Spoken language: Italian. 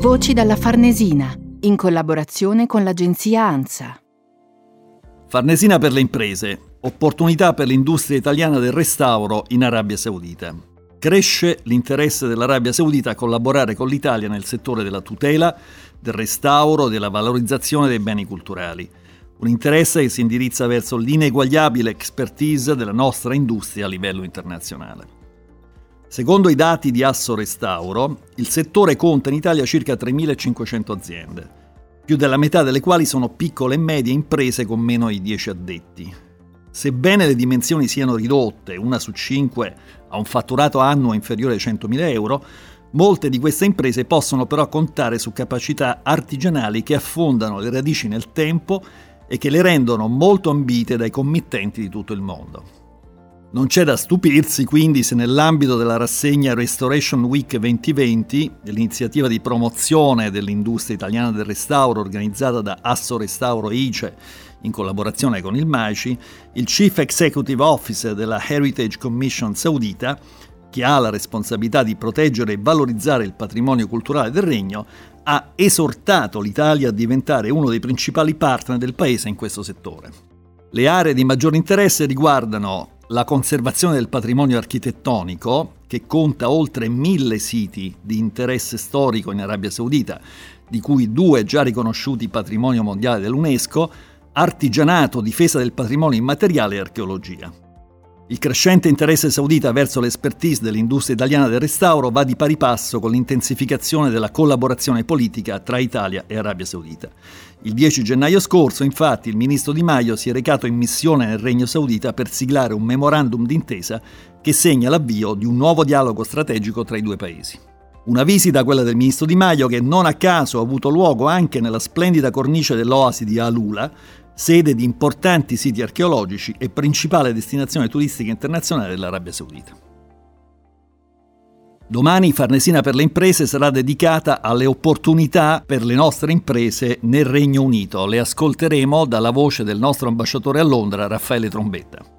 Voci dalla Farnesina, in collaborazione con l'agenzia ANSA. Farnesina per le imprese, opportunità per l'industria italiana del restauro in Arabia Saudita. Cresce l'interesse dell'Arabia Saudita a collaborare con l'Italia nel settore della tutela, del restauro e della valorizzazione dei beni culturali. Un interesse che si indirizza verso l'ineguagliabile expertise della nostra industria a livello internazionale. Secondo i dati di Asso Restauro, il settore conta in Italia circa 3.500 aziende, più della metà delle quali sono piccole e medie imprese con meno di 10 addetti. Sebbene le dimensioni siano ridotte, una su cinque ha un fatturato annuo inferiore ai 100.000 euro, molte di queste imprese possono però contare su capacità artigianali che affondano le radici nel tempo e che le rendono molto ambite dai committenti di tutto il mondo. Non c'è da stupirsi quindi se nell'ambito della rassegna Restoration Week 2020, l'iniziativa di promozione dell'industria italiana del restauro organizzata da Asso Restauro ICE in collaborazione con il MACI, il Chief Executive Officer della Heritage Commission saudita, che ha la responsabilità di proteggere e valorizzare il patrimonio culturale del regno, ha esortato l'Italia a diventare uno dei principali partner del paese in questo settore. Le aree di maggior interesse riguardano la conservazione del patrimonio architettonico, che conta oltre mille siti di interesse storico in Arabia Saudita, di cui due già riconosciuti patrimonio mondiale dell'UNESCO, artigianato, difesa del patrimonio immateriale e archeologia. Il crescente interesse saudita verso l'expertise dell'industria italiana del restauro va di pari passo con l'intensificazione della collaborazione politica tra Italia e Arabia Saudita. Il 10 gennaio scorso, infatti, il ministro Di Maio si è recato in missione nel Regno Saudita per siglare un memorandum d'intesa che segna l'avvio di un nuovo dialogo strategico tra i due paesi. Una visita, quella del ministro Di Maio, che non a caso ha avuto luogo anche nella splendida cornice dell'oasi di Alula, sede di importanti siti archeologici e principale destinazione turistica internazionale dell'Arabia Saudita. Domani Farnesina per le imprese sarà dedicata alle opportunità per le nostre imprese nel Regno Unito. Le ascolteremo dalla voce del nostro ambasciatore a Londra, Raffaele Trombetta.